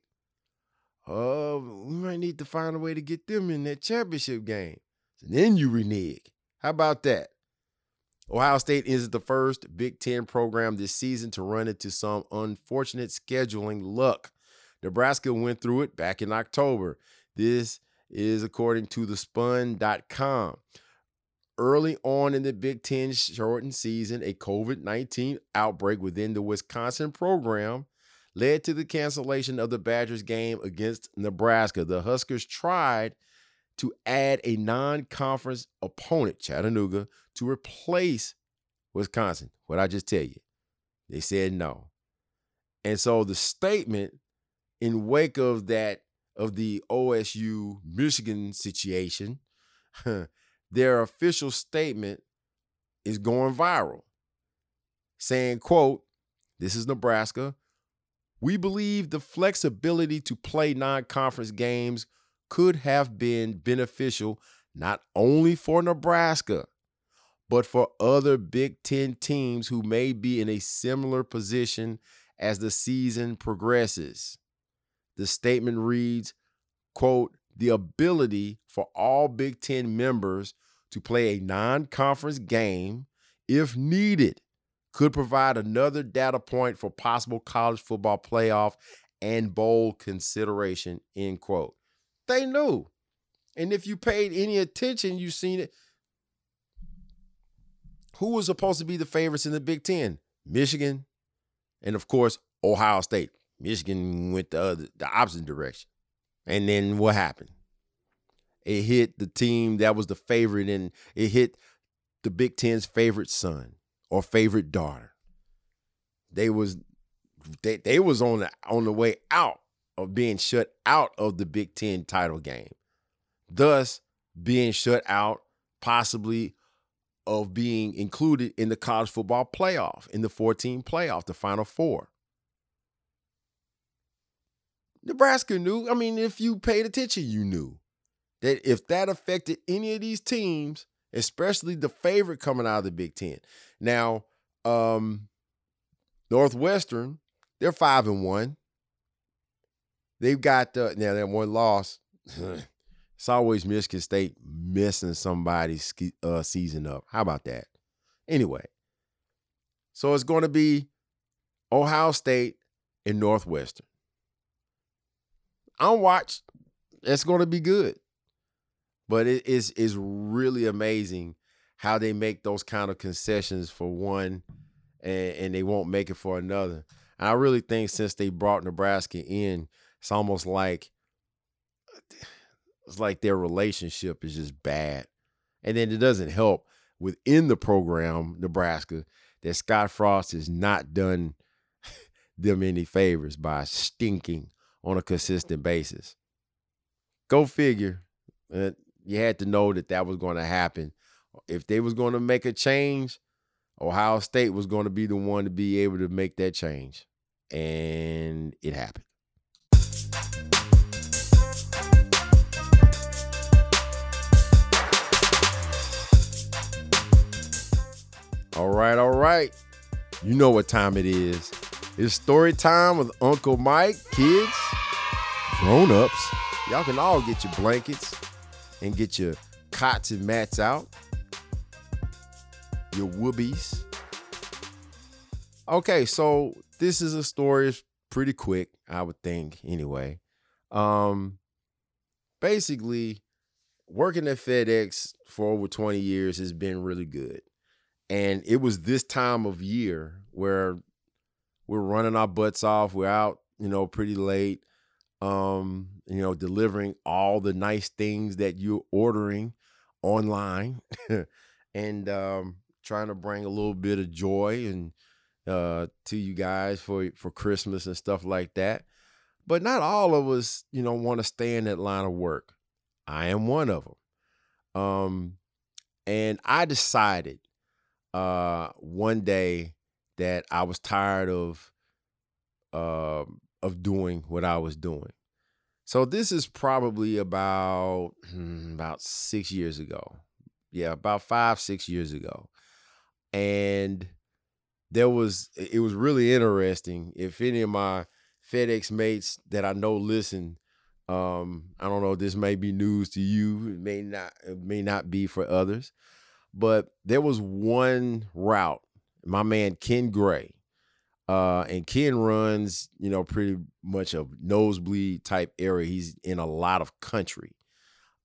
uh, we might need to find a way to get them in that championship game. And then you renege. How about that? Ohio State is the first Big Ten program this season to run into some unfortunate scheduling luck. Nebraska went through it back in October. This is according to thespun.com. Early on in the Big Ten shortened season, a COVID 19 outbreak within the Wisconsin program led to the cancellation of the Badgers game against Nebraska. The Huskers tried to add a non conference opponent, Chattanooga, to replace Wisconsin. What I just tell you, they said no. And so the statement in wake of that, of the OSU Michigan situation, their official statement is going viral saying quote this is nebraska we believe the flexibility to play non-conference games could have been beneficial not only for Nebraska, but for other Big Ten teams who may be in a similar position as the season progresses. The statement reads, quote, the ability for all Big Ten members to play a non conference game if needed could provide another data point for possible college football playoff and bowl consideration, end quote. They knew. And if you paid any attention, you seen it. Who was supposed to be the favorites in the Big Ten? Michigan, and of course Ohio State. Michigan went the other, the opposite direction. And then what happened? It hit the team that was the favorite, and it hit the Big Ten's favorite son or favorite daughter. They was they they was on the on the way out of being shut out of the Big Ten title game, thus being shut out possibly of being included in the college football playoff, in the 14 playoff, the final four. Nebraska knew. I mean, if you paid attention, you knew that if that affected any of these teams, especially the favorite coming out of the Big Ten. Now, um, Northwestern, they're five and one. They've got uh, now that one loss. it's always Michigan State messing somebody's uh, season up. How about that? Anyway, so it's going to be Ohio State and Northwestern. I'm watch. It's going to be good, but it is is really amazing how they make those kind of concessions for one, and, and they won't make it for another. And I really think since they brought Nebraska in, it's almost like it's like their relationship is just bad. And then it doesn't help within the program, Nebraska, that Scott Frost has not done them any favors by stinking on a consistent basis. Go figure. Uh, you had to know that that was going to happen. If they was going to make a change, Ohio State was going to be the one to be able to make that change. And it happened. All right, all right. You know what time it is. It's story time with Uncle Mike. Kids, grown ups, y'all can all get your blankets and get your cots and mats out, your whoobies. Okay, so this is a story. Pretty quick, I would think, anyway. Um, basically, working at FedEx for over 20 years has been really good. And it was this time of year where we're running our butts off. We're out, you know, pretty late. Um, you know, delivering all the nice things that you're ordering online and um trying to bring a little bit of joy and uh to you guys for for Christmas and stuff like that. But not all of us, you know, want to stay in that line of work. I am one of them. Um and I decided uh, one day that I was tired of uh, of doing what I was doing. So this is probably about hmm, about six years ago. Yeah, about five six years ago, and there was it was really interesting. If any of my FedEx mates that I know listen, um, I don't know. This may be news to you. It may not. It may not be for others. But there was one route, my man Ken Gray, uh, and Ken runs, you know, pretty much a nosebleed type area. He's in a lot of country.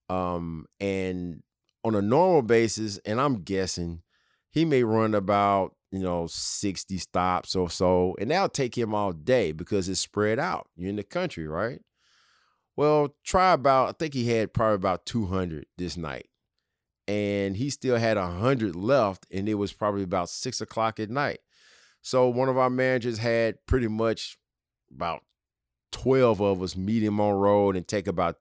Um, and on a normal basis, and I'm guessing he may run about, you know, 60 stops or so, and that'll take him all day because it's spread out. You're in the country, right? Well, try about, I think he had probably about 200 this night and he still had a hundred left, and it was probably about six o'clock at night. So one of our managers had pretty much about twelve of us meet him on road and take about,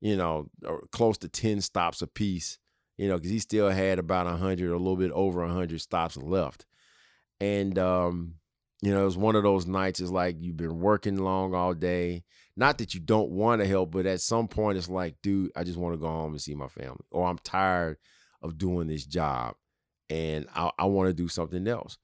you know, close to ten stops a piece. You know, because he still had about a hundred, a little bit over a hundred stops left, and um, you know, it was one of those nights. It's like you've been working long all day. Not that you don't want to help, but at some point, it's like, dude, I just want to go home and see my family, or I'm tired of doing this job, and I, I want to do something else.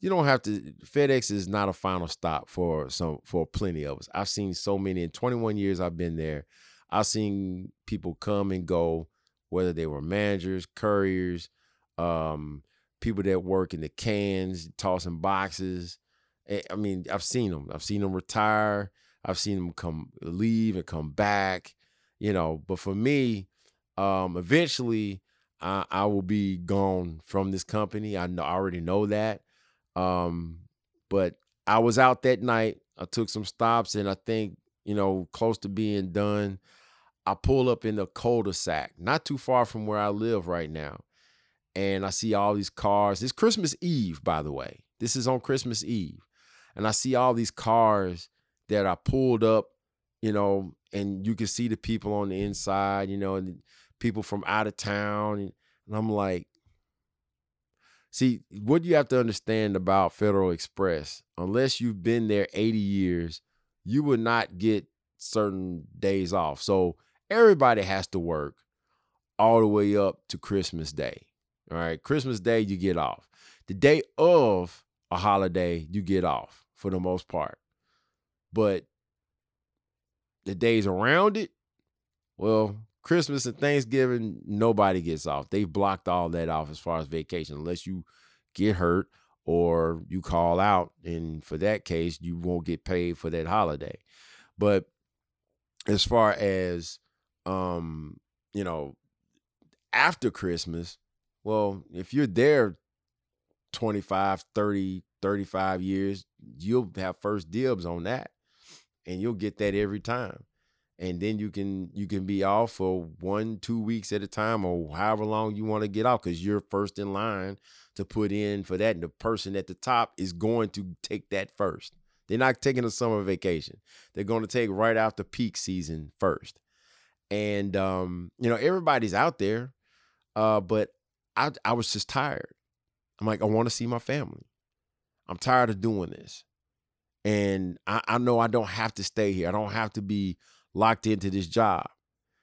You don't have to. FedEx is not a final stop for some for plenty of us. I've seen so many in 21 years I've been there. I've seen people come and go, whether they were managers, couriers, um, people that work in the cans, tossing boxes, Eh, I mean, I've seen them. I've seen them retire. I've seen them come leave and come back. You know, but for me, um, eventually, I, I will be gone from this company. I know I already know that. Um, but I was out that night. I took some stops, and I think you know, close to being done. I pull up in the cul-de-sac, not too far from where I live right now, and I see all these cars. It's Christmas Eve, by the way. This is on Christmas Eve and I see all these cars that I pulled up, you know, and you can see the people on the inside, you know, and people from out of town. And, I'm like, see, what you have to understand about Federal Express, unless you've been there 80 years, you would not get certain days off. So everybody has to work all the way up to Christmas Day. All right. Christmas Day, you get off. The day of a holiday, you get off for the most part. But the days around it, well, Christmas and Thanksgiving, nobody gets off. They've blocked all that off as far as vacation, unless you get hurt or you call out. And for that case, you won't get paid for that holiday. But as far as um, you know, after Christmas, well, if you're there 25, 30, 35 years, you'll have first dibs on that. And you'll get that every time. And then you can you can be off for one, two weeks at a time or however long you want to get off because you're first in line to put in for that. And the person at the top is going to take that first. They're not taking a summer vacation. They're going to take right after peak season first. And um, you know, everybody's out there. Uh, but I I was just tired. I'm like, I want to see my family. I'm tired of doing this. And I, I know I don't have to stay here. I don't have to be locked into this job.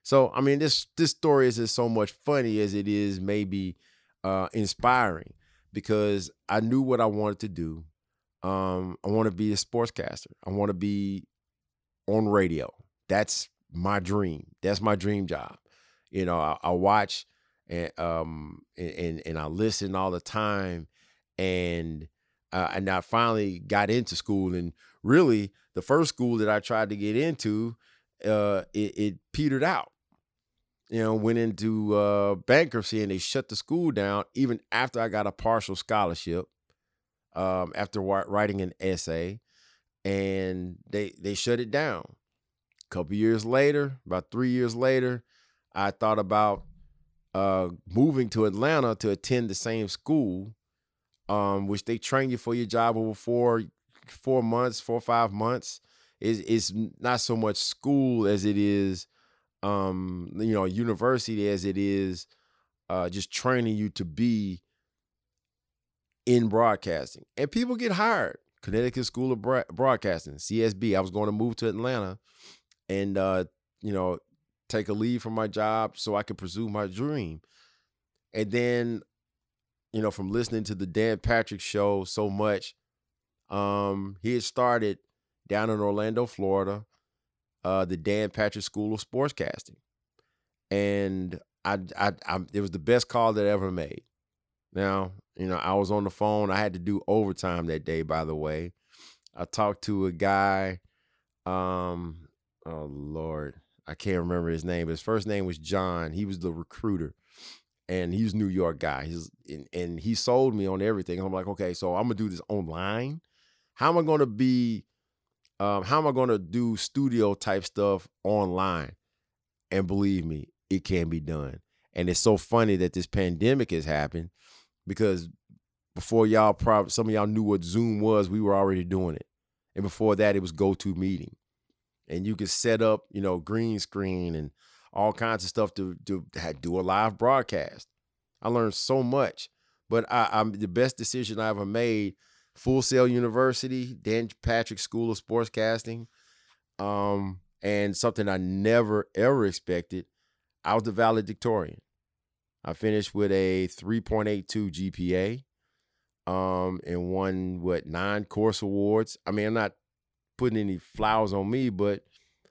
So I mean, this this story isn't so much funny as it is maybe uh, inspiring because I knew what I wanted to do. Um, I want to be a sportscaster. I want to be on radio. That's my dream. That's my dream job. You know, I, I watch and um and and I listen all the time, and uh, and I finally got into school. And really, the first school that I tried to get into, uh, it, it petered out. You know, went into uh, bankruptcy, and they shut the school down even after I got a partial scholarship. Um, after writing an essay, and they they shut it down. A couple years later, about three years later, I thought about uh, moving to Atlanta to attend the same school, um, which they train you for your job over four four months, four or five months. Is is not so much school as it is, um, you know, university as it is, uh, just training you to be in broadcasting. And people get hired. Connecticut School of Broadcasting, CSB. I was going to move to Atlanta, and uh, you know, take a leave from my job so I could pursue my dream. And then, you know, from listening to the Dan Patrick show so much, um, he had started down in Orlando, Florida, uh, the Dan Patrick School of Sportscasting. And I, I, I, it was the best call that I ever made. Now, you know, I was on the phone. I had to do overtime that day, by the way. I talked to a guy, um, oh Lord, I can't remember his name. But his first name was John. He was the recruiter, and he's New York guy. He's and, and he sold me on everything. I'm like, okay, so I'm gonna do this online. How am I gonna be? Um, how am I gonna do studio type stuff online? And believe me, it can be done. And it's so funny that this pandemic has happened because before y'all probably some of y'all knew what Zoom was, we were already doing it. And before that, it was GoToMeeting and you could set up, you know, green screen and all kinds of stuff to, do a live broadcast. I learned so much, but I, I'm the best decision I ever made. Full Sail University, Dan Patrick School of Sportscasting, um, and something I never ever expected. I was the valedictorian. I finished with a 3.82 GPA, um, and won what nine course awards. I mean, I'm not putting any flowers on me, but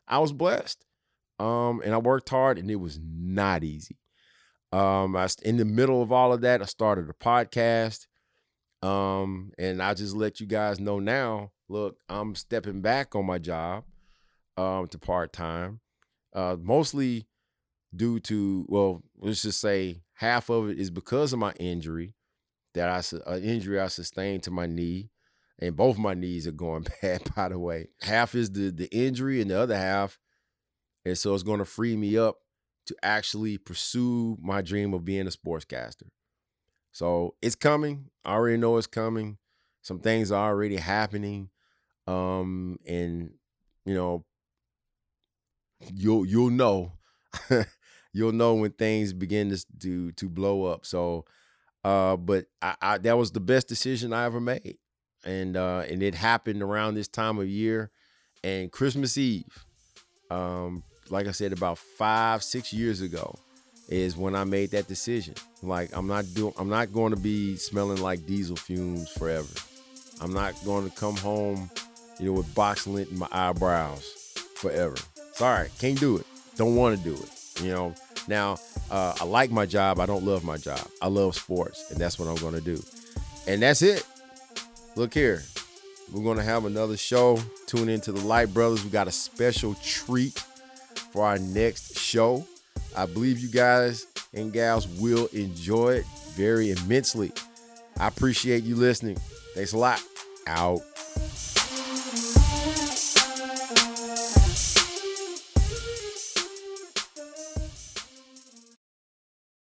I was blessed. Um, and I worked hard, and it was not easy. Um, I in the middle of all of that, I started a podcast. Um, and I just let you guys know now. Look, I'm stepping back on my job, um, to part time, uh, mostly due to well, let's just say half of it is because of my injury that I an injury I sustained to my knee and both my knees are going bad by the way. Half is the the injury and the other half and so it's going to free me up to actually pursue my dream of being a sportscaster. So it's coming. I already know it's coming. Some things are already happening um and you know, you'll you'll know. You'll know when things begin to to, to blow up. So, uh, but I, I, that was the best decision I ever made, and uh, and it happened around this time of year, and Christmas Eve, um, like I said, about five six years ago, is when I made that decision. Like I'm not doing, I'm not going to be smelling like diesel fumes forever. I'm not going to come home, you know, with box lint in my eyebrows forever. Sorry, can't do it. Don't want to do it. You know, now uh, I like my job. I don't love my job. I love sports, and that's what I'm going to do. And that's it. Look here. We're going to have another show. Tune into the Light Brothers. We got a special treat for our next show. I believe you guys and gals will enjoy it very immensely. I appreciate you listening. Thanks a lot. Out.